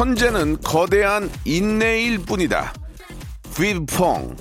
천재는 거대한 인내일 뿐이다 휘펑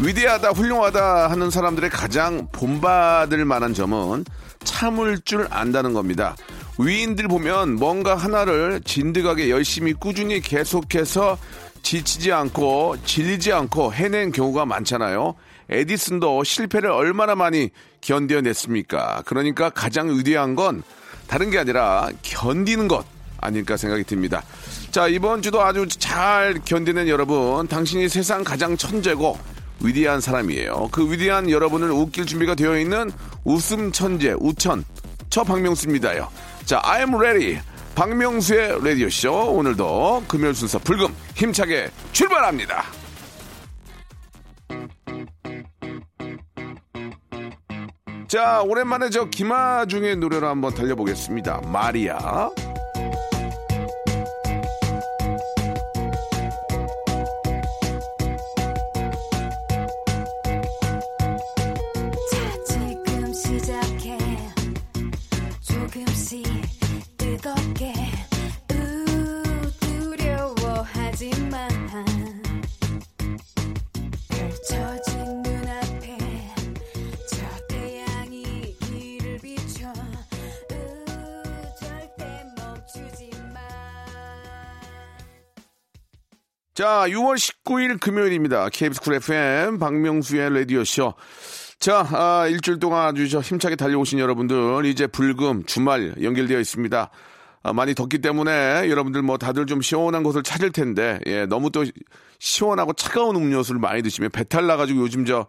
위대하다, 훌륭하다 하는 사람들의 가장 본받을 만한 점은 참을 줄 안다는 겁니다. 위인들 보면 뭔가 하나를 진득하게 열심히 꾸준히 계속해서 지치지 않고 질리지 않고 해낸 경우가 많잖아요. 에디슨도 실패를 얼마나 많이 견뎌냈습니까? 그러니까 가장 위대한 건 다른 게 아니라 견디는 것 아닐까 생각이 듭니다. 자, 이번 주도 아주 잘 견디는 여러분, 당신이 세상 가장 천재고 위대한 사람이에요. 그 위대한 여러분을 웃길 준비가 되어 있는 웃음 천재 우천 저 박명수입니다요. 자, I'm ready. 박명수의 라디오 쇼 오늘도 금요일 순서 불금 힘차게 출발합니다. 자, 오랜만에 저 김아중의 노래로 한번 달려보겠습니다. 마리아. 뜨겁게 자, 6월 19일 금요일입니다. KBS 쿨 FM 박명수의 라디오쇼. 자, 아, 일주일 동안 아주 저 힘차게 달려오신 여러분들, 이제 불금, 주말 연결되어 있습니다. 아, 많이 덥기 때문에 여러분들 뭐 다들 좀 시원한 곳을 찾을 텐데, 예, 너무 또 시원하고 차가운 음료수를 많이 드시면 배탈 나가지고 요즘 저,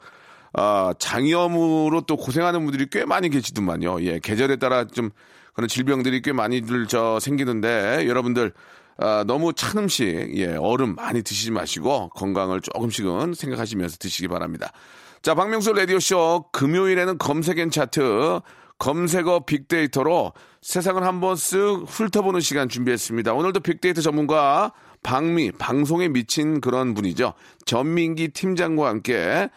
아, 장염으로 또 고생하는 분들이 꽤 많이 계시더만요. 예, 계절에 따라 좀 그런 질병들이 꽤 많이들 저 생기는데, 여러분들, 아, 너무 찬 음식, 예, 얼음 많이 드시지 마시고 건강을 조금씩은 생각하시면서 드시기 바랍니다. 자, 박명수 라디오쇼 금요일에는 검색엔 차트, 검색어 빅데이터로 세상을 한번 쓱 훑어보는 시간 준비했습니다. 오늘도 빅데이터 전문가 박미, 방송에 미친 그런 분이죠. 전민기 팀장과 함께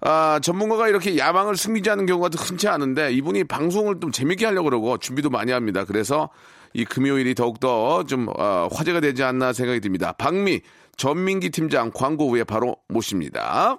아, 전문가가 이렇게 야망을 숨기지 않는 경우가 흔치 않은데 이분이 방송을 좀 재밌게 하려고 그러고 준비도 많이 합니다. 그래서 이 금요일이 더욱더 좀 어, 화제가 되지 않나 생각이 듭니다. 박미 전민기 팀장 광고 후에 바로 모십니다.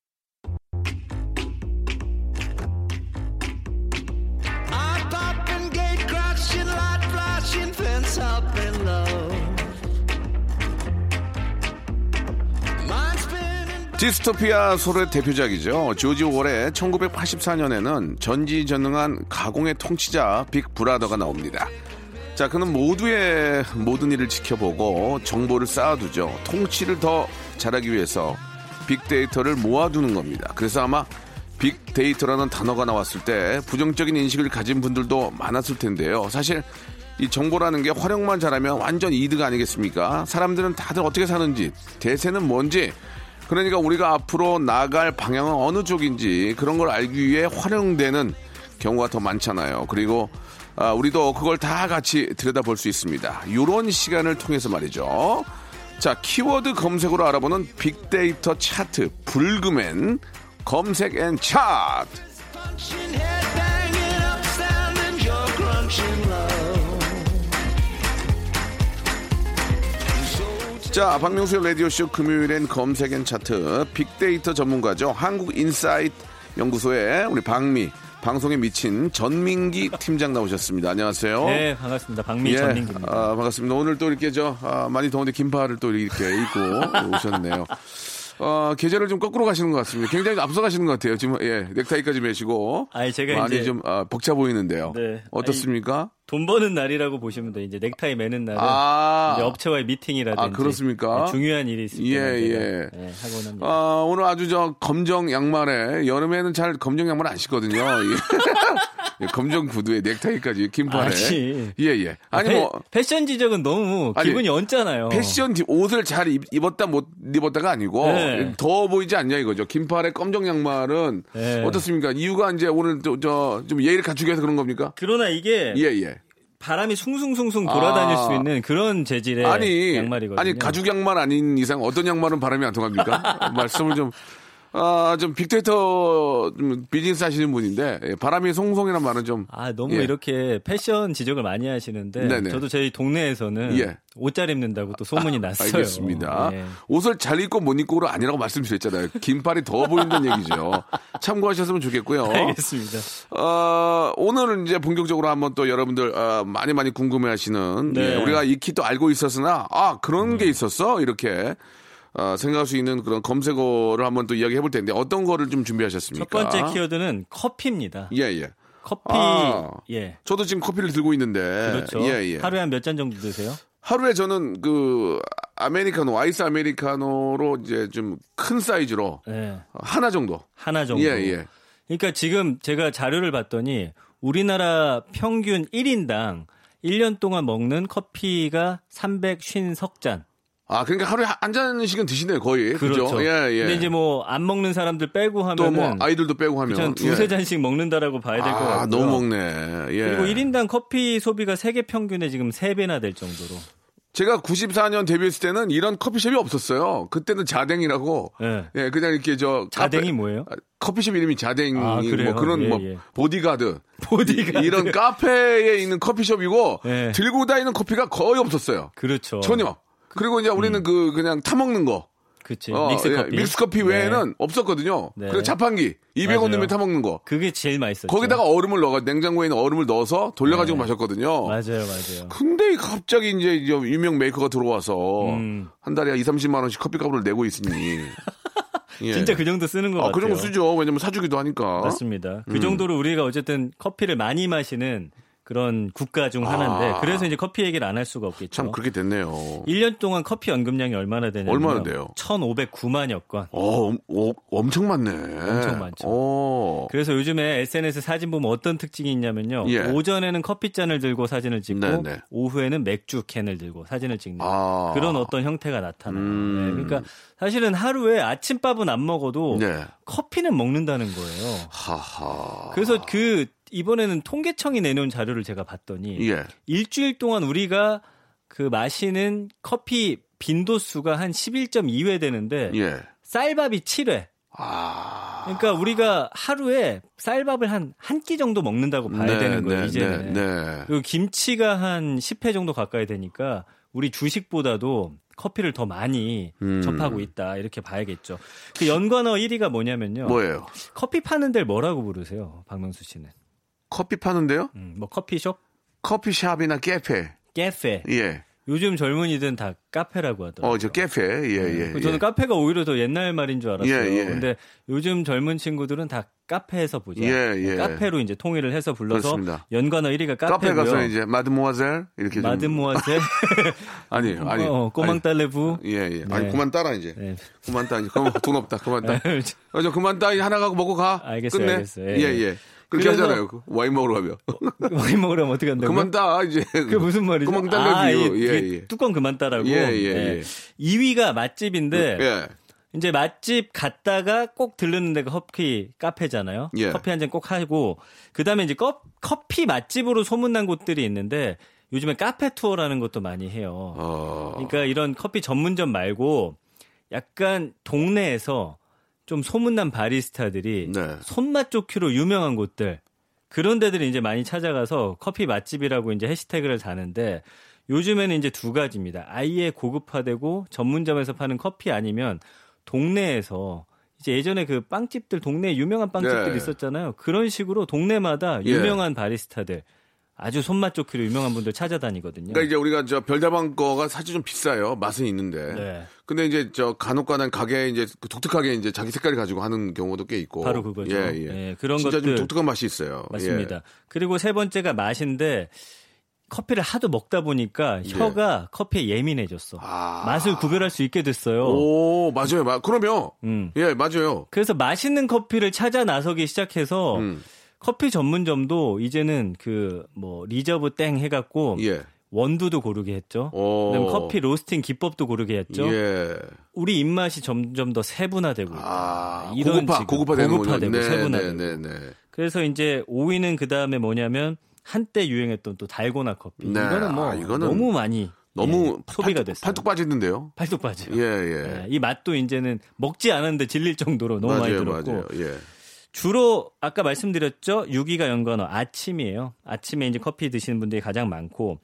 디스토피아 소의 대표작이죠. 조지 오월의 1984년에는 전지전능한 가공의 통치자 빅 브라더가 나옵니다. 자, 그는 모두의 모든 일을 지켜보고 정보를 쌓아두죠. 통치를 더 잘하기 위해서 빅데이터를 모아두는 겁니다. 그래서 아마 빅데이터라는 단어가 나왔을 때 부정적인 인식을 가진 분들도 많았을 텐데요. 사실 이 정보라는 게 활용만 잘하면 완전 이득 아니겠습니까? 사람들은 다들 어떻게 사는지, 대세는 뭔지, 그러니까 우리가 앞으로 나갈 방향은 어느 쪽인지 그런 걸 알기 위해 활용되는 경우가 더 많잖아요. 그리고 아, 우리도 그걸 다 같이 들여다볼 수 있습니다. 이런 시간을 통해서 말이죠. 자, 키워드 검색으로 알아보는 빅데이터 차트 불금엔 검색 and 차트. 자, 박명수의 라디오쇼 금요일엔 검색 and 차트 빅데이터 전문가죠. 한국인사이트 연구소의 우리 박미 방송에 미친 전민기 팀장 나오셨습니다. 안녕하세요. 네, 반갑습니다. 박미 예, 전민기입니다. 아, 반갑습니다. 오늘 또 이렇게 저 아, 많이 더운데 긴팔을 또 이렇게 입고 오셨네요. 어, 계절을 좀 거꾸로 가시는 것 같습니다. 굉장히 앞서가시는 것 같아요. 지금 예, 넥타이까지 매시고 아니, 제가 많이 이제- 좀 아, 벅차 보이는데요. 네. 어떻습니까? 돈 버는 날이라고 보시면 돼. 이제 넥타이 매는 날은 아. 이제 업체와의 미팅이라든지 아, 그렇습니까? 네, 중요한 일이 있을 예, 때는 제가, 예. 네, 하곤 합니다. 아, 오늘 아주 저 검정 양말에 여름에는 잘 검정 양말 안 신거든요. 예. 예, 검정 구두에 넥타이까지 긴팔에. 아니. 예, 예. 아니 패, 뭐 패션 지적은 너무 아니, 기분이 얹잖아요. 패션 디- 옷을 잘 입, 입었다 못 입었다가 아니고 네. 더워 보이지 않냐 이거죠. 긴팔에 검정 양말은 네. 어떻습니까? 이유가 이제 오늘 저좀 예의를 갖추기 위해서 그런 겁니까? 그러나 이게 예, 예. 바람이 숭숭숭숭 돌아다닐 아. 수 있는 그런 재질의 아니, 양말이거든요. 아니 가죽 양말 아닌 이상 어떤 양말은 바람이 안 통합니까? 말씀을 좀 아, 좀 빅데이터 좀 비즈니스 하시는 분인데 예, 바람이 송송이란 말은 좀 아, 너무 예. 이렇게 패션 지적을 많이 하시는데 네네. 저도 저희 동네에서는 예. 옷잘 입는다고 또 소문이 났어요. 알겠습니다. 예. 옷을 잘 입고 못 입고로 아니라고 말씀드렸잖아요. 긴팔이 더워 보인다는 얘기죠. 참고하셨으면 좋겠고요. 알겠습니다. 어, 오늘은 이제 본격적으로 한번 또 여러분들 어, 많이 많이 궁금해하시는 네. 예, 우리가 익히 또 알고 있었으나 아 그런 게 있었어 이렇게 어, 생각할 수 있는 그런 검색어를 한번 또 이야기해 볼 텐데 어떤 거를 좀 준비하셨습니까? 첫 번째 키워드는 커피입니다. 예 예. 커피 아. 예. 저도 지금 커피를 들고 있는데 그렇죠. 예 예. 하루에 한 몇 잔 정도 드세요? 하루에 저는 그 아메리카노 아이스 아메리카노로 이제 좀 큰 사이즈로 예. 하나 정도. 하나 정도. 예 예. 그러니까 지금 제가 자료를 봤더니 우리나라 평균 1인당 1년 동안 먹는 커피가 350석잔. 아 그러니까 하루에 한 잔씩은 드시네요 거의. 그렇죠. 그죠? 예 예. 근데 이제 뭐 안 먹는 사람들 빼고 하면은 또뭐 아이들도 빼고 하면 한 두세 예. 잔씩 먹는다라고 봐야 될것 같고요. 아 너무 먹네. 예. 그리고 1인당 커피 소비가 세계 평균의 지금 3배나 될 정도로. 제가 94년 데뷔했을 때는 이런 커피숍이 없었어요. 그때는 자댕이라고. 예. 예, 그냥 이렇게 저 자댕이 카페- 뭐예요? 아, 커피숍 이름이 자댕 아? 뭐 그런 예, 뭐 예. 보디가드 보디가드. 이런 카페에 있는 커피숍이고 예. 들고 다니는 커피가 거의 없었어요. 그렇죠. 전혀. 그리고 이제 우리는 그 그냥 타 먹는 거. 그치. 어, 믹스 예, 커피. 믹스 커피 네. 외에는 없었거든요. 네. 그리고 자판기 200원 맞아요. 넣으면 타 먹는 거. 그게 제일 맛있었죠. 거기다가 얼음을 넣어 냉장고에 있는 얼음을 넣어서 돌려 가지고 네. 마셨거든요. 맞아요, 맞아요. 근데 갑자기 이제 이 유명 메이커가 들어와서 음. 한 달에 2, 30만 원씩 커피값을 내고 있으니 예. 진짜 그 정도 쓰는 것 아, 같아요. 그 정도 쓰죠. 왜냐면 사주기도 하니까. 맞습니다. 그 음. 정도로 우리가 어쨌든 커피를 많이 마시는 그런 국가 중 하나인데 아. 그래서 이제 커피 얘기를 안 할 수가 없겠죠. 참 그렇게 됐네요. 1년 동안 커피 연금량이 얼마나 되냐면 얼마나 돼요? 1,509만여 건. 어, 어, 엄청 많네. 엄청 많죠. 어. 그래서 요즘에 SNS 사진 보면 어떤 특징이 있냐면요. 예. 오전에는 커피잔을 들고 사진을 찍고 네, 네. 오후에는 맥주 캔을 들고 사진을 찍는 아. 그런 어떤 형태가 나타나요. 음. 네, 그러니까 사실은 하루에 아침밥은 안 먹어도 네. 커피는 먹는다는 거예요. 하하. 그래서 그 이번에는 통계청이 내놓은 자료를 제가 봤더니 예. 일주일 동안 우리가 그 마시는 커피 빈도수가 한 11.2회 되는데 예. 쌀밥이 7회. 아. 그러니까 우리가 하루에 쌀밥을 한 한 끼 정도 먹는다고 봐야 네, 되는 거예요, 네, 이제는. 네, 네. 그리고 김치가 한 10회 정도 가까이 되니까 우리 주식보다도 커피를 더 많이 음. 접하고 있다. 이렇게 봐야겠죠. 그 연관어 1위가 뭐냐면요. 뭐예요? 커피 파는 데를 뭐라고 부르세요? 박명수 씨는. 커피 파는데요? 음, 뭐 커피숍? 커피샵이나 카페. 카페. 예. 요즘 젊은이들은 다 카페라고 하더라고요. 어, 저 카페. 예, 예. 그 저는 예. 카페가 오히려 더 옛날 말인 줄 알았어요. 예, 예. 근데 요즘 젊은 친구들은 다 카페에서 보자. 예, 예. 카페로 이제 통일을 해서 불러서 그렇습니다. 연관어 1위가 카페 카페고요. 가서 이제 마드모아젤 이렇게 좀- 마드모아젤, 아니, 아니. 어, 꼬망 딸레부. 아니, 예, 예. 아니, 네. 그만 따라 이제. 네. 그만 따. 이제 그만 돈 없다. 그만 따. 어, 저 그만 따. 하나 갖고 먹고 가. 알겠어요, 끝내. 알겠어요. 예, 예. 예. 그렇게 그래서- 하잖아요. 그 와인 먹으러 가면. 와인 먹으려면 어떻게 한다고? 그만 따, 이제. 그게 무슨 말이죠? 그만 아, 딸래비요. 이- 예, 이 예. 뚜껑 그만 따라고. 예, 예, 예. 2위가 맛집인데 예. 이제 맛집 갔다가 꼭 들르는 데가 커피 카페잖아요. 예. 커피 한 잔 꼭 하고 그다음에 이제 커, 커피 맛집으로 소문난 곳들이 있는데 요즘에 카페 투어라는 것도 많이 해요. 어. 그러니까 이런 커피 전문점 말고 약간 동네에서 좀 소문난 바리스타들이 네. 손맛 좋기로 유명한 곳들 그런 데들이 이제 많이 찾아가서 커피 맛집이라고 이제 해시태그를 다는데 요즘에는 이제 두 가지입니다. 아예 고급화되고 전문점에서 파는 커피 아니면 동네에서 이제 예전에 그 빵집들 동네에 유명한 빵집들이 네. 있었잖아요. 그런 식으로 동네마다 예. 유명한 바리스타들 아주 손맛 좋기로 유명한 분들 찾아다니거든요. 그러니까 이제 우리가 저 별다방 거가 사실 좀 비싸요. 맛은 있는데. 네. 근데 이제 저 간혹가는 가게에 이제 그 독특하게 이제 자기 색깔을 가지고 하는 경우도 꽤 있고. 바로 그거죠. 예, 예. 예, 그런 진짜 좀 것들 독특한 맛이 있어요. 맞습니다. 예. 그리고 세 번째가 맛인데 커피를 하도 먹다 보니까 혀가 커피에 예민해졌어. 예. 아. 맛을 구별할 수 있게 됐어요. 오, 맞아요. 마- 그러면 음. 예, 맞아요. 그래서 맛있는 커피를 찾아 나서기 시작해서 음. 커피 전문점도 이제는 그 뭐 Reserve 땡 해갖고 예. 원두도 고르게 했죠. 오. 그다음 커피 로스팅 기법도 고르게 했죠. 예. 우리 입맛이 점점 더 세분화되고 있다. 아, 이런 고급화, 고급화되는 고급화되고. 네, 세분화되고. 네, 네, 네. 그래서 이제 5위는 그 다음에 뭐냐면 한때 유행했던 또 달고나 커피. 네. 이거는 뭐 아, 이거는 너무 많이 너무 예, 소비가 팔뚝, 됐어요. 팔뚝 빠지는데요. 팔뚝 빠져. 예, 예. 예, 이 맛도 이제는 먹지 않았는데 질릴 정도로 너무 많이 맞아요, 들었고 맞아요. 예. 주로 아까 말씀드렸죠 6위가 연관어 아침이에요. 아침에 이제 커피 드시는 분들이 가장 많고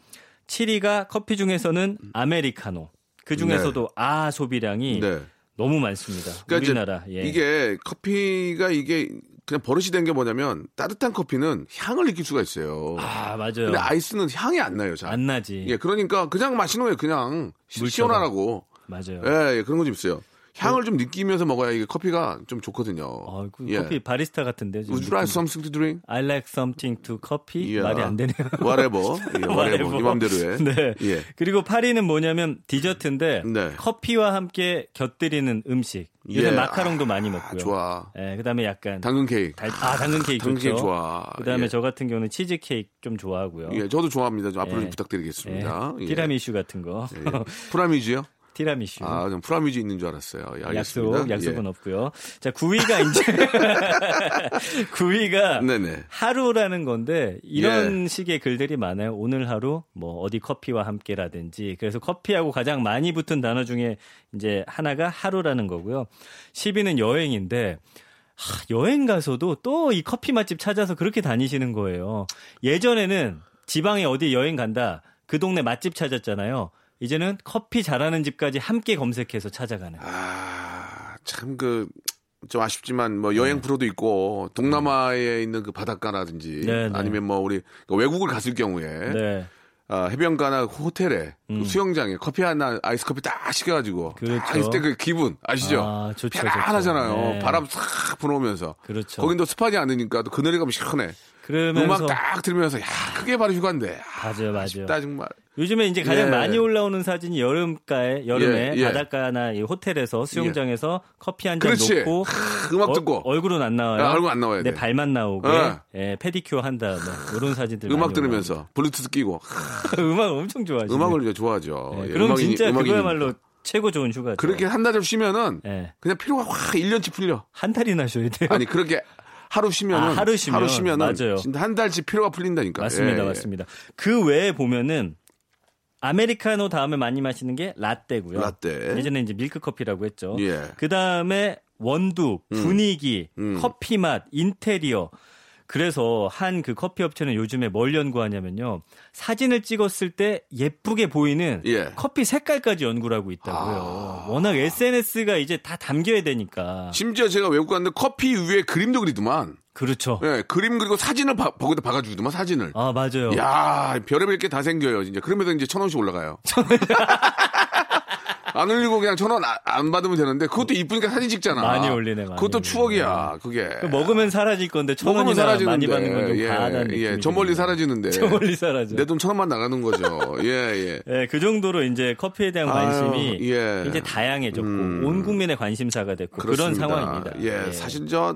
7위가 커피 중에서는 아메리카노. 그 중에서도 아 소비량이 네. 너무 많습니다. 그러니까 우리나라. 예. 이게 커피가 이게 그냥 버릇이 된 게 뭐냐면 따뜻한 커피는 향을 느낄 수가 있어요. 아 맞아요. 근데 아이스는 향이 안 나요, 잘. 안 나지. 예, 그러니까 그냥 마시는 거예요. 그냥 시- 물처럼. 시원하라고. 맞아요. 예, 예, 그런 거 좀 있어요. 향을 좀 느끼면서 먹어야 이게 커피가 좀 좋거든요. 어, 그 예. 커피 바리스타 같은데. Would you like something to drink? I like something to coffee. 예. 말이 안 되네요. Whatever. 예, whatever. 이 맘대로 해. 네. 예. 그리고 8위는 뭐냐면 디저트인데 네. 커피와 함께 곁들이는 음식. 요새 예. 마카롱도 아, 많이 먹고요. 좋아. 예, 그다음에 약간 당근 케이크. 달, 아 당근 케이크 당근. 케이크 좋아. 그다음에 예. 저 같은 경우는 치즈 케이크 좀 좋아하고요. 예, 저도 좋아합니다. 좀 앞으로 예. 좀 부탁드리겠습니다. 예, 예. 티라미슈 같은 거. 예. 프라미지요? 티라미슈. 아, 좀 프라미지 있는 줄 알았어요. 예, 알겠습니다. 약속, 약속은 예. 없고요. 자, 9위가 이제 9위가 네네. 하루라는 건데 이런 예. 식의 글들이 많아요. 오늘 하루 뭐 어디 커피와 함께라든지 그래서 커피하고 가장 많이 붙은 단어 중에 이제 하나가 하루라는 거고요. 10위는 여행인데 하, 여행 가서도 또 이 커피 맛집 찾아서 그렇게 다니시는 거예요. 예전에는 지방에 어디 여행 간다. 그 동네 맛집 찾았잖아요. 이제는 커피 잘하는 집까지 함께 검색해서 찾아가는. 아, 참 그, 좀 아쉽지만 뭐 여행 프로도 있고 동남아에 있는 그 바닷가라든지 네, 네. 아니면 뭐 우리 외국을 갔을 경우에 네. 아, 해변가나 호텔에 그 음. 수영장에 커피 하나 아이스 커피 딱 시켜가지고 그렇죠. 딱 있을 때 그 기분 아시죠? 아, 좋죠, 편안하잖아요. 네. 바람 싹 불어오면서 그렇죠. 거긴 또 습하지 않으니까 또 그늘에 가면 시원해. 그러면서 음악 딱 들으면서 야 그게 바로 휴가인데. 아, 맞아요, 맞아요. 아쉽다 정말. 요즘에 이제 가장 예. 많이 올라오는 사진이 여름가에 여름에 예, 예. 바닷가나 이 호텔에서 수영장에서 커피 한 잔. 놓고 크, 음악 듣고. 얼굴은 안 나와요. 야, 얼굴 안 나와야 내 돼. 발만 나오게 어. 예, 페디큐어 한 다음에 이런 사진들 음악 들으면서 블루투스 끼고 올라옵니다. 음악 엄청 좋아하시네. 음악을 좋아하죠. 예, 예, 그럼 음악인이- 진짜 음악인이니까. 그거야말로 최고 좋은 휴가죠. 그렇게 한 달 좀 쉬면은 예. 그냥 피로가 확 1년치 풀려. 한 달이나 쉬어야 돼요. 아니 그렇게 하루 쉬면은 아, 하루 쉬면, 은 맞아요. 진짜 한 달치 피로가 풀린다니까. 맞습니다, 예, 예. 맞습니다. 그 외에 보면은 아메리카노 다음에 많이 마시는 게 라떼고요. 라떼. 예전에 이제 밀크 커피라고 했죠. 예. 그 다음에 원두, 분위기, 음. 커피 맛, 인테리어. 그래서 한 그 커피 업체는 요즘에 뭘 연구하냐면요. 사진을 찍었을 때 예쁘게 보이는 예. 아. 커피 색깔까지 연구를 하고 있다고요. 워낙 SNS가 이제 다 담겨야 되니까. 심지어 제가 외국 갔는데 커피 위에 그림도 그리더만. 그렇죠. 예, 그림 그리고 사진을 바, 거기다 박아주더만 사진을. 아 맞아요. 야 별의별 게 다 생겨요, 진짜. 그러면서 이제 천 원씩 올라가요. 안 올리고 그냥 천원안 받으면 되는데 그것도 이쁘니까 사진 찍잖아. 많이 올리네, 많이 그것도. 추억이야, 그게. 그 먹으면 사라질 건데 천 원이나 사라지는데. 많이 받는 건좀 예, 느낌이 예, 저 멀리. 사라지는데. 저 멀리 사라져. 내 돈 천 원만 나가는 거죠. 예, 예. 예, 그 정도로 이제 커피에 대한 아유, 관심이 예. 굉장히 다양해졌고 음. 온 국민의 관심사가 됐고 그런 그렇습니다. 상황입니다. 예, 사실 저,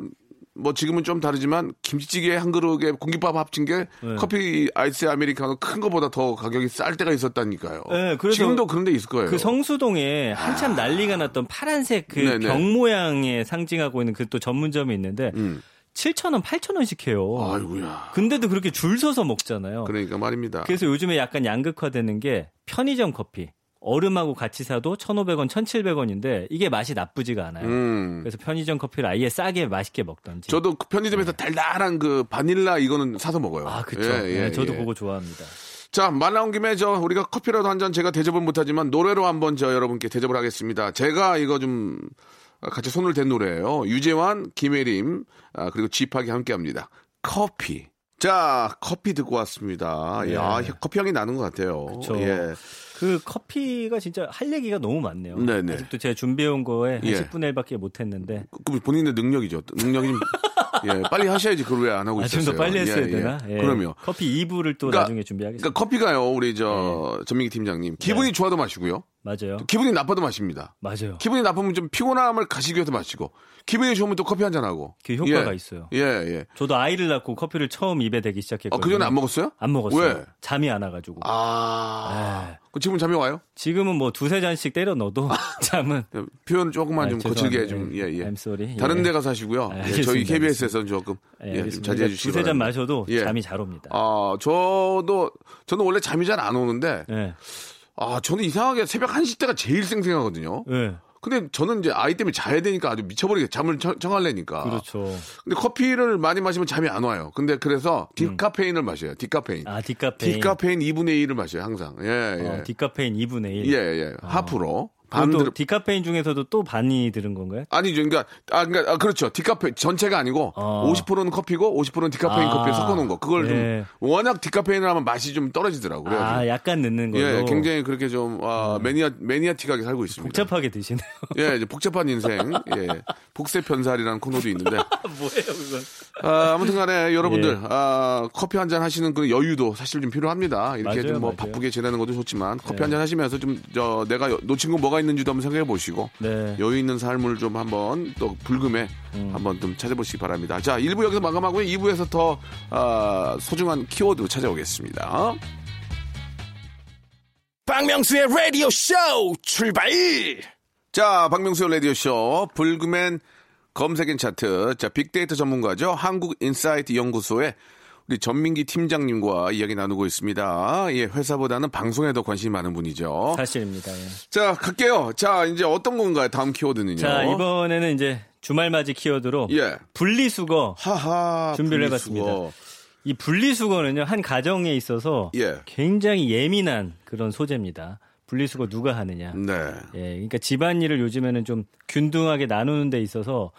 뭐 지금은 좀 다르지만 김치찌개 한 그릇에 공깃밥 합친 게 네. 커피 아이스 아메리카노 큰 거보다 더 가격이 쌀 때가 있었다니까요. 네, 그래서 지금도 그런 데 있을 거예요. 그 성수동에 한참 난리가 났던 파란색 그. 병 모양의 상징하고 있는 그 또 전문점이 있는데 음. 7,000원, 8,000원씩 해요. 아이고야. 근데도 그렇게 줄 서서 먹잖아요. 그러니까 말입니다. 그래서 요즘에 약간 양극화되는 게 편의점 커피. 얼음하고 같이 사도 1,500원, 1,700원인데 이게 맛이 나쁘지가 않아요. 음. 그래서 편의점 커피를 아예 싸게 맛있게 먹던지. 저도 그 편의점에서 달달한 그 바닐라 이거는 사서 먹어요. 아, 그쵸. 예, 예, 네, 저도 예. 그거 좋아합니다. 자, 말 나온 김에 저 우리가 커피라도 한 잔 제가 대접을 못하지만 노래로 한번 저 여러분께 대접을 하겠습니다. 제가 이거 좀 같이 손을 댄 노래예요. 유재환, 김혜림 아, 그리고 지팍이 함께합니다. 커피. 자, 커피 듣고 왔습니다. 네. 야, 커피 향이 나는 것 같아요. 그쵸. 예. 그 커피가 진짜 할 얘기가 너무 많네요. 네네. 아직도 제가 준비해온 거에 한 예. 10분의 1밖에 못 했는데 그 본인의 능력이죠. 능력이 좀 예, 빨리 하셔야지 그걸 왜 안 하고 아, 있었어요. 좀 더 빨리 했어야 예, 예. 되나? 예. 그럼요. 커피 2부를 또 그러니까- 나중에 준비하겠습니다. 그러니까 커피가요, 우리 저 네. 전민기 팀장님 기분이 좋아도 마시고요, 맞아요. 기분이 나빠도 마십니다. 맞아요. 기분이 나쁘면 좀 피곤함을 가시기 위해서 마시고 기분이 좋으면 또 커피 한 잔 하고. 그 효과가 예. 있어요. 예, 예. 저도 아이를 낳고 커피를 처음 입에 대기 시작했거든요. 아, 그 전에 안 먹었어요? 안 먹었어요. 왜? 잠이 안 와가지고. 아. 네. 그 지금 잠이 와요? 지금은 뭐 두세 잔씩 때려 넣어도 잠은 표현 조금만 좀 아, 거칠게 죄송합니다. 좀, 예, 예. I'm sorry. 다른 예. 데 가서 하시고요. 아, 예, 저희 KBS에서는 조금, 예, 예, 좀. 자제해 주시기 두세 잔 바랍니다. 마셔도 예. 잠이 잘 옵니다. 아, 저도, 저는 원래 잠이 잘 안 오는데, 예. 아, 저는 이상하게 새벽 1시 때가 제일 생생하거든요. 예. 근데 저는 이제 아이 때문에 자야 되니까 아주 미쳐버리게 잠을 청, 청하려니까. 그렇죠. 근데 커피를 많이 마시면 잠이 안 와요. 근데 그래서 디카페인을 마셔요. 디카페인. 아, 디카페인. 디카페인 2분의 1을 마셔요, 항상. 예, 예. 어, 디카페인 2분의 1. 예, 예. half로. 반 반들 또 디카페인 중에서도 또 반이 들은 건가요? 아니죠. 그러니까 아 그러니까 아, 그렇죠. 디카페인 전체가 아니고 어. 50%는 커피고 50%는 디카페인 아. 커피에 섞어 놓은 거. 그걸 네. 좀 워낙 디카페인을 하면 맛이 좀 떨어지더라고요. 아, 약간 넣는 걸로. 예, 굉장히 그렇게 좀 아, 매니아 매니아틱하게 살고 있습니다. 복잡하게 드시네요. 예, 이제 복잡한 인생. 예. 복세 편살이라는 코너도 있는데 뭐예요, 그건? 아, 아무튼 간에 여러분들, 예. 아, 커피 한 잔 하시는 그 여유도 사실 좀 필요합니다. 이렇게 좀 뭐. 바쁘게 지내는 것도 좋지만 커피 네. 한잔 하시면서 좀, 저, 내가 여- 놓친 거 뭐가 있는지도 한번 생각해 보시고 네. 여유 있는 삶을 좀 한번 또 불금에 음. 한번 좀 찾아보시기 바랍니다. 자, 1부 여기서 마감하고요. 2부에서 더, 아, 소중한 키워드 찾아오겠습니다. 박명수의 라디오 쇼 출발! 자, 박명수의 라디오 쇼, 불금엔 검색엔 차트. 자, 빅데이터 전문가죠. 한국인사이트 연구소의 우리 전민기 팀장님과 이야기 나누고 있습니다. 예, 회사보다는 방송에 더 관심이 많은 분이죠. 사실입니다. 예. 자, 갈게요. 자, 이제 어떤 건가요? 다음 키워드는요? 자, 이번에는 이제 주말맞이 키워드로 예. 분리수거 하하. 준비를 분리수거. 해봤습니다. 이 분리수거는요, 한 가정에 있어서 예. 굉장히 예민한 그런 소재입니다. 분리수거 누가 하느냐. 네. 예, 그러니까 집안일을 요즘에는 좀 균등하게 나누는 데 있어서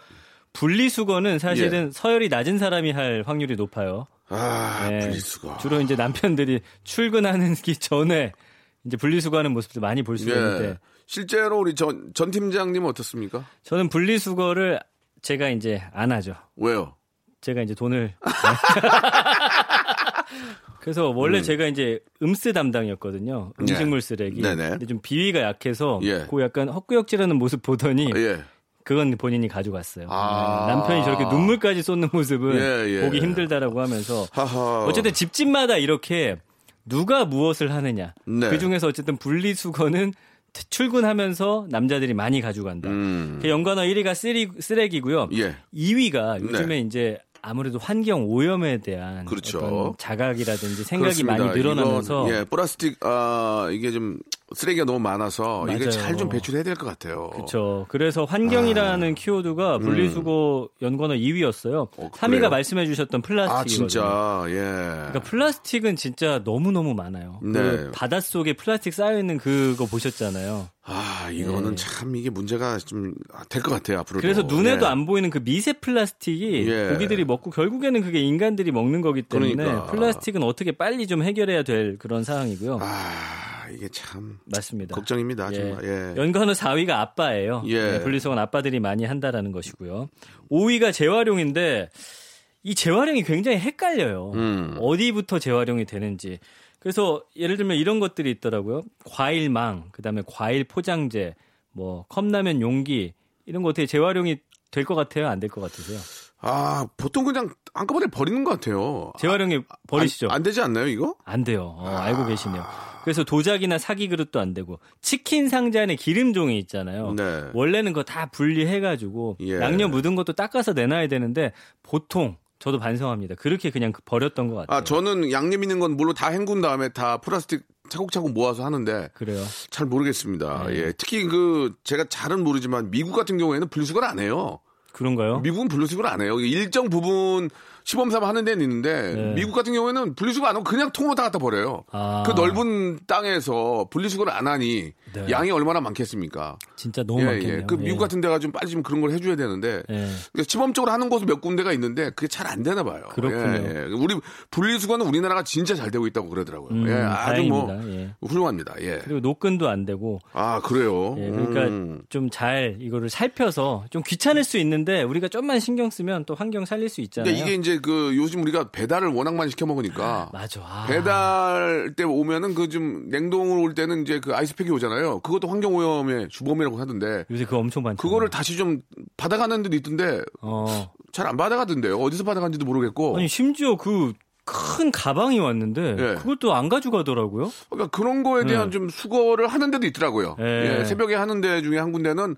분리수거는 사실은 서열이 낮은 사람이 할 확률이 높아요. 예. 아, 예, 분리수거. 주로 이제 남편들이 출근하는 기 전에 이제 분리수거하는 모습들 많이 볼 수가 있는데 예. 실제로 우리 전, 전 팀장님은 어떻습니까? 저는 분리수거를 제가 이제 안 하죠. 왜요? 제가 이제 돈을 그래서 원래 제가 이제 음스 담당이었거든요. 음식물 쓰레기. 음. 네네. 근데 좀 비위가 약해서 예. 그 약간 헛구역질하는 모습 보더니 예. 그건 본인이 가져갔어요. 아. 네, 남편이 저렇게 눈물까지 쏟는 모습은 예, 예. 보기 힘들다라고 하면서 하하. 어쨌든 집집마다 이렇게 누가 무엇을 하느냐. 네. 그 중에서 어쨌든 분리수거는 출근하면서 남자들이 많이 가져간다. 음. 그 연관어 1위가 쓰레기, 쓰레기고요. 예. 2위가 요즘에 네. 이제 아무래도 환경 오염에 대한 그렇죠. 자각이라든지 생각이 그렇습니다. 많이 늘어나면서 이건, 예, 플라스틱 아 이게 좀 쓰레기가 너무 많아서 이게 맞아요. 잘좀 배출해야 될 것 같아요. 그렇죠. 그래서 환경이라는 키워드가 분리수거 연관어 2위였어요. 3위가 아. 음. 그래요? 말씀해 주셨던 플라스틱이거든요. 아 진짜 예. 그러니까 플라스틱은 진짜 너무너무 많아요. 네. 그 바닷속에 플라스틱 쌓여 있는 그거 보셨잖아요. 아 이거는 예. 참 이게 문제가 좀 될 것 같아요 앞으로. 그래서 눈에도 안 보이는 그 미세 플라스틱이 예. 고기들이 먹고 결국에는 그게 인간들이 먹는 거기 때문에 그러니까. 플라스틱은 어떻게 빨리 좀 해결해야 될 그런 상황이고요. 아 이게 참 맞습니다. 걱정입니다 예. 정말. 예. 연관어 4위가 아빠예요. 예. 네, 분리수거는 아빠들이 많이 한다라는 것이고요. 5위가 재활용인데 이 재활용이 굉장히 헷갈려요. 음. 어디부터 재활용이 되는지. 그래서 예를 들면 이런 것들이 있더라고요. 과일망, 그다음에 과일 포장재, 뭐 컵라면 용기 이런 거 어떻게 재활용이 될 것 같아요? 안 될 것 같으세요? 아 보통 그냥 한꺼번에 버리는 것 같아요. 재활용이 버리시죠? 안, 안 되지 않나요 이거? 안 돼요. 어, 알고 계시네요. 그래서 도자기나 사기 그릇도 안 되고 치킨 상자 안에 기름 종이 있잖아요. 네. 원래는 그거 다 분리해가지고 예. 양념 묻은 것도 닦아서 내놔야 되는데 보통 저도 반성합니다. 그렇게 그냥 버렸던 것 같아요. 아 저는 양념 있는 건 물로 다 헹군 다음에 다 플라스틱 차곡차곡 모아서 하는데 그래요. 잘 모르겠습니다. 네. 예. 특히 그 제가 잘은 모르지만 미국 같은 경우에는 분리수거를 안 해요. 그런가요? 미국은 분리수거를 안 해요. 일정 부분 시범삼아 하는 데는 있는데 네. 미국 같은 경우에는 분리수거 안 하고 그냥 통으로 다 갖다 버려요. 아. 그 넓은 땅에서 분리수거를 안 하니 네. 양이 얼마나 많겠습니까? 진짜 너무 예, 많겠네요. 예. 그 미국 예. 같은 데가 좀 빨리 좀 그런 걸 해줘야 되는데 예. 그러니까 시범적으로 하는 곳은 몇 군데가 있는데 그게 잘 안 되나 봐요. 그렇군요. 예, 예. 우리 분리수거는 우리나라가 진짜 잘 되고 있다고 그러더라고요. 음, 예, 아주 뭐 다행입니다. 예. 훌륭합니다. 예. 그리고 노끈도 안 되고 아 그래요. 예, 그러니까 음. 좀잘 이거를 살펴서 좀 귀찮을 수 있는데 우리가 좀만 신경 쓰면 또 환경 살릴 수 있잖아요. 이게 이제 그 요즘 우리가 배달을 워낙 많이 시켜 먹으니까 맞아. 아. 배달 때 오면은 그 좀 냉동으로 올 때는 이제 그 아이스팩이 오잖아요. 그것도 환경 오염의 주범이라고 하던데 요새 그거 엄청 많죠. 그거를 다시 좀 받아가는 데도 있던데 어. 잘 안 받아가던데요. 어디서 받아간지도 모르겠고. 아니 심지어 그 큰 가방이 왔는데 예. 그것도 안 가져가더라고요. 그러니까 그런 거에 대한 네. 좀 수거를 하는 데도 있더라고요. 예. 예, 새벽에 하는 데 중에 한 군데는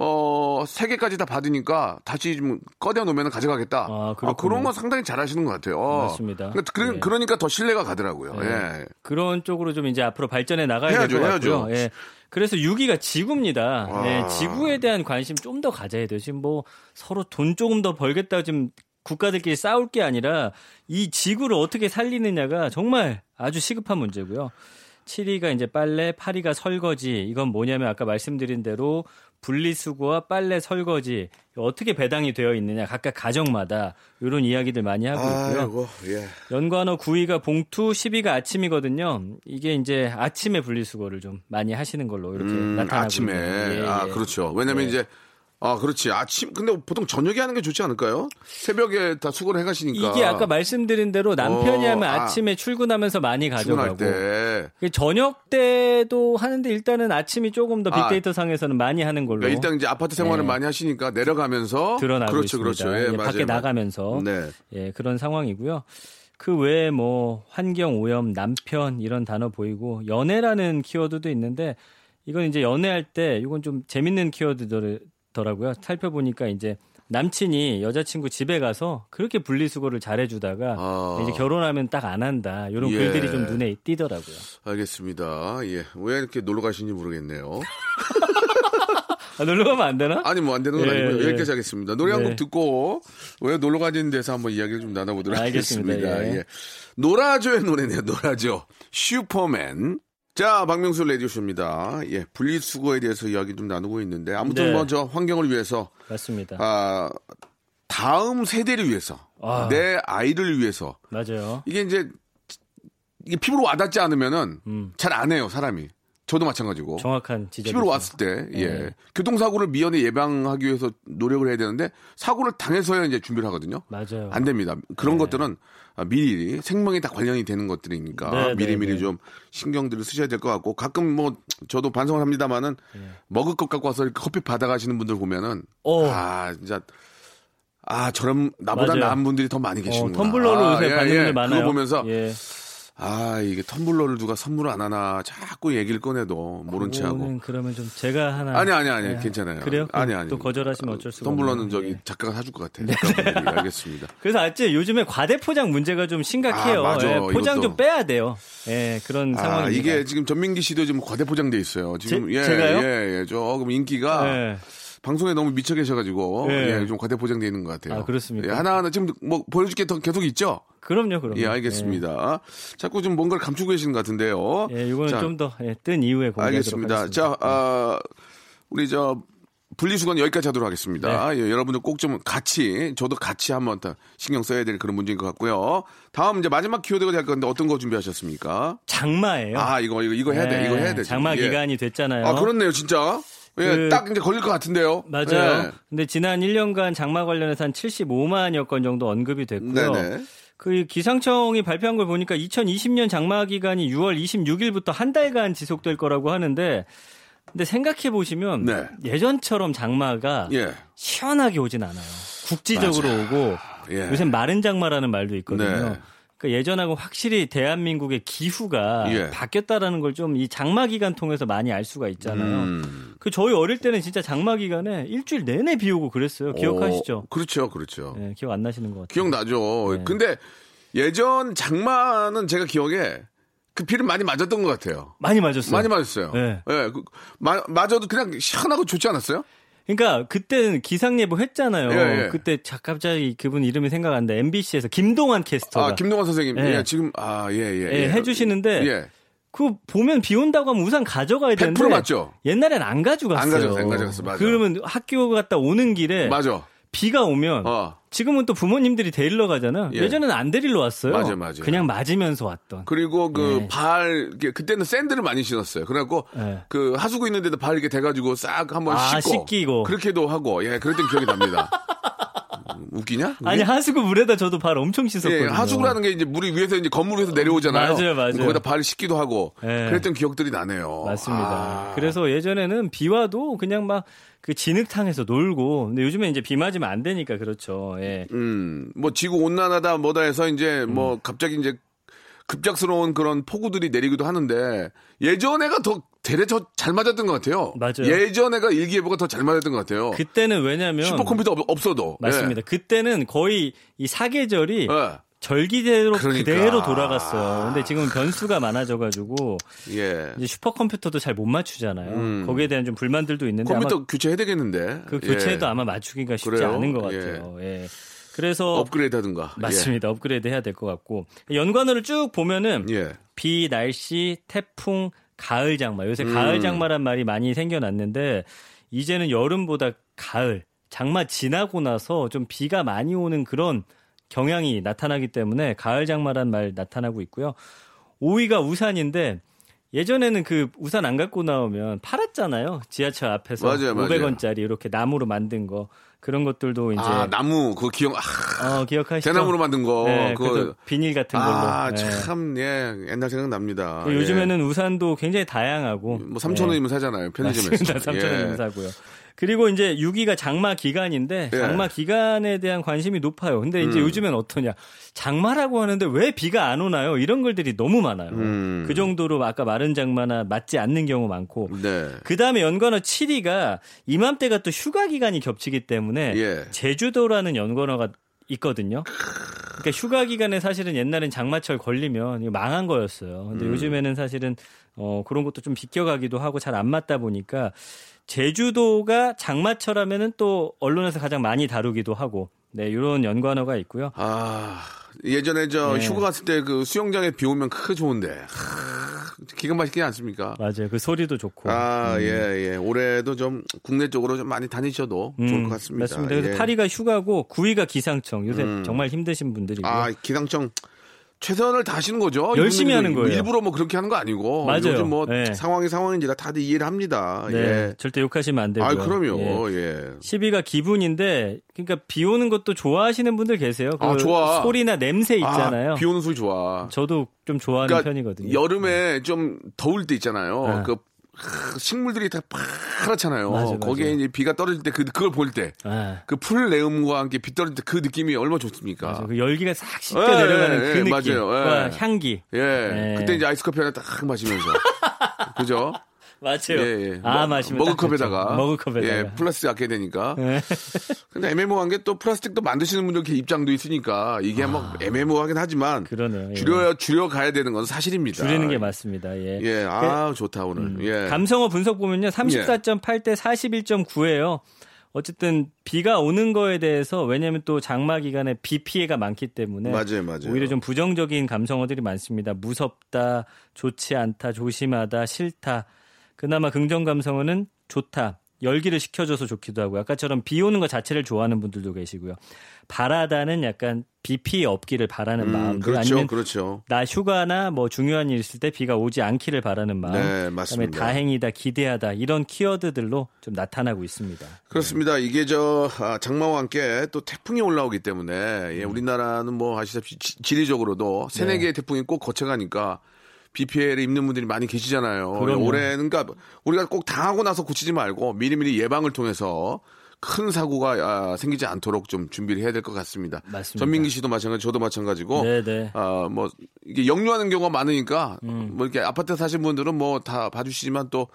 어, 세 개까지 다 받으니까 다시 좀 꺼내 놓으면 가져가겠다. 아, 아. 그런 건 상당히 잘 하시는 것 같아요. 어. 맞습니다. 그러니까, 그, 예. 그러니까 더 신뢰가 가더라고요. 예. 예. 그런 쪽으로 좀 이제 앞으로 발전해 나가야 될 것 같고요. 해야죠. 예. 그래서 6위가 지구입니다. 와. 예, 지구에 대한 관심 좀 더 가져야 돼요. 지금 뭐 서로 돈 조금 더 벌겠다 지금 국가들끼리 싸울 게 아니라 이 지구를 어떻게 살리느냐가 정말 아주 시급한 문제고요. 7위가 이제 빨래, 8위가 설거지. 이건 뭐냐면 아까 말씀드린 대로 분리수거와 빨래, 설거지 어떻게 배당이 되어 있느냐 각각 가정마다 이런 이야기들 많이 하고 있고요. 아이고, 예. 연관어 9위가 봉투, 10위가 아침이거든요. 이게 이제 아침에 분리수거를 좀 많이 하시는 걸로 이렇게 음, 나타나고 아침에. 있네요. 예, 아, 예. 그렇죠. 왜냐면 예. 이제 아, 그렇지. 아침, 근데 보통 저녁에 하는 게 좋지 않을까요? 새벽에 다 수거를 해가시니까. 이게 아까 말씀드린 대로 남편이 어, 하면 아. 아침에 출근하면서 많이 가져가고 때. 이게 저녁 때도 하는데 일단은 아침이 조금 더 빅데이터 상에서는 많이 하는 걸로 그러니까 일단 이제 아파트 생활을 네. 많이 하시니까 내려가면서. 드러나고 그렇죠, 있습니다. 그렇죠. 예, 예, 맞아요. 밖에 나가면서 네. 예, 그런 상황이고요. 그 외에 뭐 환경 오염, 남편 이런 단어 보이고 연애라는 키워드도 있는데 이건 이제 연애할 때 이건 좀 재밌는 키워드 더라고요. 살펴보니까 이제 남친이 여자친구 집에 가서 그렇게 분리수거를 잘해주다가 아. 이제 결혼하면 딱 안 한다 이런 예. 글들이 좀 눈에 띄더라고요. 알겠습니다. 예. 왜 이렇게 놀러 가시는지 모르겠네요. 아, 놀러 가면 안 되나? 아니, 뭐 안 되는 건 예, 아니고요. 예. 여기까지 하겠습니다. 노래 한곡 네. 듣고 왜 놀러 가는 데서 한번 이야기를 좀 나눠보도록 알겠습니다. 하겠습니다. 예. 예. 노라조의 노래네요. 노라조. 슈퍼맨. 자, 박명수 레디오쇼입니다. 예, 분리수거에 대해서 이야기 좀 나누고 있는데, 아무튼 네. 먼저 환경을 위해서, 맞습니다. 아, 다음 세대를 위해서, 아. 내 아이를 위해서, 맞아요. 이게 이제, 이게 피부로 와닿지 않으면은 음. 잘 안 해요, 사람이. 저도 마찬가지고. 정확한 지적. 피부로 왔을 때, 예. 네. 교통사고를 미연에 예방하기 위해서 노력을 해야 되는데, 사고를 당해서야 이제 준비를 하거든요. 맞아요. 안 됩니다. 그런 네. 것들은 아, 미리 생명이 다 관련이 되는 것들이니까 네, 미리미리 네, 네. 좀 신경들을 쓰셔야 될 것 같고 가끔 뭐 저도 반성을 합니다만은 네. 먹을 것 갖고 와서 이렇게 커피 받아가시는 분들 보면은 어. 아 진짜 아 저런 나보다 맞아요. 나은 분들이 더 많이 어, 계시는구나. 텀블러로 아, 요새 예, 받는 예. 분들 많아요. 그거 보면서 예. 아 이게 텀블러를 누가 선물 안 하나 자꾸 얘기를 꺼내도 모른 체하고 그러면 좀 제가 하나 아니 아니 아니 네. 괜찮아요. 그래요? 아니 아니 또 거절하시면 어쩔 수가 텀블러는. 저기 네. 작가가 사줄 것 같아요. 작가분들이. 알겠습니다. 그래서 아직 요즘에 과대 포장 문제가 좀 심각해요. 아. 예, 포장 이것도. 좀 빼야 돼요. 예, 그런 아, 상황입니다. 이게 지금 전민기 씨도 지금 과대 포장돼 있어요. 지금 제- 예, 제가요? 예, 예, 조금 인기가 예. 방송에 너무 미쳐 계셔가지고 예. 예, 좀 과대 포장돼 있는 것 같아요. 아, 그렇습니까? 예, 하나하나 지금 뭐 보여줄 게 더 계속 있죠. 그럼요, 그럼요. 예, 알겠습니다. 자꾸 좀 뭔가를 감추고 계시는 것 같은데요. 예, 이거는 자, 좀더뜬 이후에 공개하도록 알겠습니다. 하겠습니다. 자, 아, 우리 저 분리수거는 여기까지 하도록 하겠습니다. 네. 예, 여러분들 꼭 좀 같이 저도 같이 한번 더 신경 써야 될 그런 문제인 것 같고요. 다음 이제 마지막 키워드가 될 건데 어떤 거 준비하셨습니까? 장마예요. 아, 이거 이거 이거 해야 돼. 이거 해야 돼. 네, 장마 예. 기간이 됐잖아요. 아, 그렇네요, 진짜. 예, 그- 딱 이제 걸릴 것 같은데요. 맞아요. 예. 근데 지난 1년간 장마 관련해서 한 75만여 건 정도 언급이 됐고요. 네네. 그 기상청이 발표한 걸 보니까 2020년 장마 기간이 6월 26일부터 한 달간 지속될 거라고 하는데 근데 생각해 보시면 네. 예전처럼 장마가 예. 시원하게 오진 않아요. 국지적으로 오고 예. 요새 마른 장마라는 말도 있거든요. 네. 그러니까 예전하고 확실히 대한민국의 기후가 예. 바뀌었다라는 걸 좀 이 장마 기간 통해서 많이 알 수가 있잖아요. 음. 그 저희 어릴 때는 진짜 장마 기간에 일주일 내내 비 오고 그랬어요. 기억하시죠? 어, 그렇죠, 그렇죠. 네, 기억 안 나시는 것 같아요. 기억나죠. 네. 근데 예전 장마는 제가 기억에 그 비를 많이 맞았던 것 같아요. 많이 맞았어요. 많이 맞았어요. 네. 예, 그, 마, 맞아도 그냥 시원하고 좋지 않았어요? 그러니까 그때는 기상 예보 했잖아요. 예, 예. 그때 자- 갑자기 그분 이름이 생각 안 나. MBC에서 김동완 캐스터가 아, 김동완 선생님. 예. 예, 지금, 아, 예, 예. 예, 예. 해주시는데 예. 그 보면 비 온다고 하면 우산 가져가야 되는데 100% 맞죠? 옛날엔 안 가져갔어요. 안 가져갔어요, 안 가져갔어, 맞아. 그러면 학교 갔다 오는 길에 맞아. 비가 오면 어. 지금은 또 부모님들이 데리러 가잖아. 예. 예. 전에는 안 데리러 왔어요. 맞아요, 맞아요. 그냥 맞으면서 왔던. 그리고 그 네. 발, 그때는 샌들을 많이 신었어요. 그래갖고 네. 그 하수구 있는데도 발 이렇게 대가지고 싹 한번 아, 씻고. 씻기고. 그렇게도 하고. 예, 그랬던 기억이 납니다. 음, 웃기냐? 그게? 아니 하수구 물에다 저도 발 엄청 씻었거든요. 예, 하수구라는 게 이제 물이 위에서 이제 건물 위에서 내려오잖아요. 맞아요, 맞아요. 거기다 발을 씻기도 하고. 예. 그랬던 기억들이 나네요. 맞습니다. 아. 그래서 예전에는 비 와도 그냥 막 그 진흙탕에서 놀고 근데 요즘에 이제 비 맞으면 안 되니까 그렇죠. 예. 음, 뭐 지구 온난화다 뭐다 해서 이제 음. 뭐 갑자기 이제 급작스러운 그런 폭우들이 내리기도 하는데 예전에가 더 되레 더잘 맞았던 것 같아요. 맞아요. 예전에가 일기예보가 더 잘 맞았던 것 같아요. 그때는 왜냐면 슈퍼컴퓨터 없- 없어도. 맞습니다. 그때는 거의 이 사계절이 예. 예. 절기대로 그러니까. 그대로 돌아갔어요. 근데 지금 변수가 많아져가지고 예. 이제 슈퍼컴퓨터도 잘 못 맞추잖아요. 음. 거기에 대한 좀 불만들도 있는데 컴퓨터 교체해야 되겠는데. 그 교체도 예. 아마 맞추기가 쉽지 그래요? 않은 것 같아요. 예. 그래서 업그레이드 하든가. 맞습니다. 업그레이드 해야 될 것 같고 연관어를 쭉 보면은 예. 예. 비, 날씨, 태풍, 가을 장마. 요새 음. 가을 장마란 말이 많이 생겨났는데 이제는 여름보다 가을, 장마 지나고 나서 좀 비가 많이 오는 그런 경향이 나타나기 때문에 가을 장마란 말 나타나고 있고요. 5위가 우산인데 예전에는 그 우산 안 갖고 나오면 팔았잖아요. 지하철 앞에서 맞아요, 맞아요. 500원짜리 이렇게 나무로 만든 거 그런 것들도 이제 아, 나무, 그거 기억, 아, 어, 기억하시죠? 대나무로 만든 거. 네, 그거. 비닐 같은 걸로. 아, 네. 참, 예, 옛날 생각 납니다. 그 요즘에는 우산도 굉장히 다양하고. 뭐 3천 원이면 사잖아요, 편의점에서. 맞습니다. 3천 원이면 예. 사고요. 그리고 이제 6위가 장마 기간인데 예. 장마 기간에 대한 관심이 높아요. 근데 이제 음. 요즘엔 어떠냐? 장마라고 하는데 왜 비가 안 오나요? 이런 글들이 너무 많아요. 음. 그 정도로 아까 마른 장마나 맞지 않는 경우 많고. 네. 그 다음에 연관어 7위가 이맘때가 또 휴가 기간이 겹치기 때문에 예. 제주도라는 연관어가 있거든요. 그러니까 휴가 기간에 사실은 옛날엔 장마철 걸리면 이거 망한 거였어요. 근데 음. 요즘에는 사실은 어 그런 것도 좀 비껴가기도 하고 잘 안 맞다 보니까 제주도가 장마철 하면은 또 언론에서 가장 많이 다루기도 하고 네, 이런 연관어가 있고요. 아, 예전에 저 네. 휴가 갔을 때 그 수영장에 비 오면 크게 좋은데. 하, 기가 막히지 않습니까? 맞아요. 그 소리도 좋고. 아, 음. 예, 예. 올해도 좀 국내 쪽으로 좀 많이 다니셔도 좋을 음, 것 같습니다. 맞습니다. 그래서 예. 8위가 휴가고 9위가 기상청. 요새 음. 정말 힘드신 분들이고요. 아, 기상청 최선을 다하시는 거죠. 열심히 하는 거예요. 일부러 뭐 그렇게 하는 거 아니고. 맞아요. 요즘 뭐 네. 상황이 상황인지라 다들 이해를 합니다. 네, 예. 절대 욕하시면 안 되고요. 아, 그럼요. 예. 예. 10위가 기분인데, 그러니까 비 오는 것도 좋아하시는 분들 계세요. 그 아, 좋아. 소리나 냄새 있잖아요. 아, 비 오는 소리 좋아. 저도 좀 좋아하는 그러니까 편이거든요. 여름에 좀 더울 때 있잖아요. 네. 그 하, 식물들이 다 파랗잖아요. 맞아, 맞아. 거기에 이제 비가 떨어질 때 그, 그걸 볼 때. 아, 그풀 내음과 함께 비 떨어질 때 그 느낌이 얼마나 좋습니까? 맞아. 그 열기가 싹 씻겨 예, 내려가는 예, 그 예, 느낌. 맞아요. 와, 예. 향기. 예. 네. 그때 이제 아이스 커피 하나 딱 마시면서. 그죠? 맞아요. 예, 예. 아, 뭐, 마시면 딱 머그컵에다가. 머그컵에다가. 예, 플라스틱 아껴야 되니까. 네. 근데 애매모호한 게 또 플라스틱도 만드시는 분들 입장도 있으니까 이게 뭐 애매모호하긴 하지만 아. 그러네요. 예. 줄여 줄여 가야 되는 건 사실입니다. 줄이는 게 맞습니다. 예. 예, 아 좋다 오늘. 예. 감성어 분석 보면요. 34.8대 41.9예요. 어쨌든 비가 오는 거에 대해서 왜냐하면 또 장마 기간에 비 피해가 많기 때문에 맞아요, 맞아요. 오히려 좀 부정적인 감성어들이 많습니다. 무섭다, 좋지 않다, 조심하다, 싫다. 그나마 긍정 감성어는 좋다. 열기를 식혀줘서 좋기도 하고요. 아까처럼 비 오는 것 자체를 좋아하는 분들도 계시고요. 바라다는 약간 비 피해 없기를 바라는 음, 마음들 그렇죠, 아니면 그렇죠. 나 휴가나 뭐 중요한 일 있을 때 비가 오지 않기를 바라는 마음. 네, 그다음에 맞습니다. 다행이다, 기대하다 이런 키워드들로 좀 나타나고 있습니다. 그렇습니다. 이게 저 아, 장마와 함께 또 태풍이 올라오기 때문에 예, 우리나라는 뭐 아시다시피 지- 지리적으로도 세네 네. 개의 태풍이 꼭 거쳐가니까 비 피해를 입는 분들이 많이 계시잖아요. 그럼요. 올해는 그러니까 우리가 꼭 당하고 나서 고치지 말고 미리미리 예방을 통해서 큰 사고가 아, 생기지 않도록 좀 준비를 해야 될 것 같습니다. 맞습니다. 전민기 씨도 마찬가지, 저도 마찬가지고, 네네. 아, 뭐 이게 역류하는 경우가 많으니까 음. 뭐 이렇게 아파트 사신 분들은 뭐 다 봐주시지만 또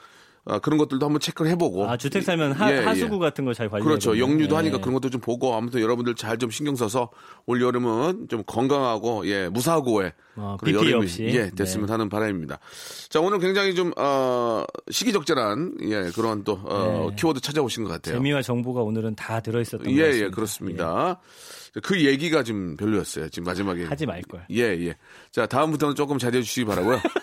아, 그런 것들도 한번 체크를 해보고. 아 주택 살면 하, 예, 예. 하수구 같은 거 잘 관리해야 그렇죠. 역류도 예. 하니까 그런 것도 좀 보고 아무튼 여러분들 잘 좀 신경 써서 올 여름은 좀 건강하고 예 무사고에 그런 피해 여름이 없이. 예 됐으면 네. 하는 바람입니다. 자 오늘 굉장히 좀 어, 시기적절한 예 그런 또 어, 네. 키워드 찾아오신 것 같아요. 재미와 정보가 오늘은 다 들어있었던 것 예, 같습니다. 예, 그렇습니다. 그 얘기가 좀 별로였어요. 지금 마지막에. 하지 말 걸. 예, 예. 자, 다음부터는 조금 자제해 주시기 바라고요.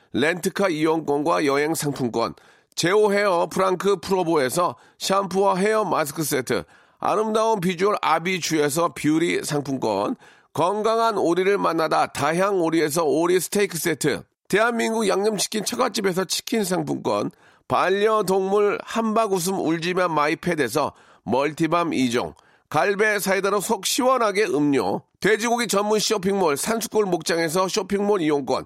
렌트카 이용권과 여행 상품권, 제오 헤어 프랑크 프로보에서 샴푸와 헤어 마스크 세트, 아름다운 비주얼 아비주에서 뷰리 상품권, 건강한 오리를 만나다 다향 오리에서 오리 스테이크 세트, 대한민국 양념치킨 처갓집에서 치킨 상품권, 반려동물 한바구음 울지마 마이펫에서 멀티밤 2종, 갈배 사이다로 속 시원하게 음료, 돼지고기 전문 쇼핑몰 산수골 목장에서 쇼핑몰 이용권,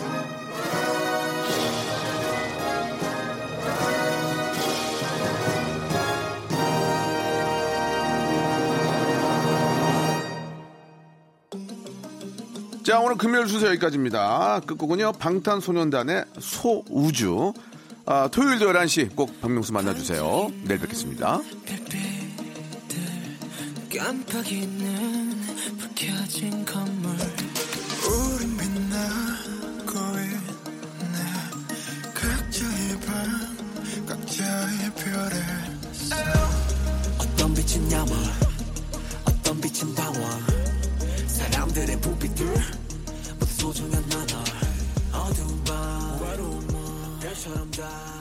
자, 오늘 금요일 순서 여기까지입니다. 끝곡은요, 방탄소년단의 소우주. 아, 토요일도 11시 꼭 박명수 만나주세요. 내일 뵙겠습니다. 어떤 빛은 야물 어떤 빛은 다원 사람들의 부비들 모두 소중한 나널 어두운 밤 외로움은 별처럼 다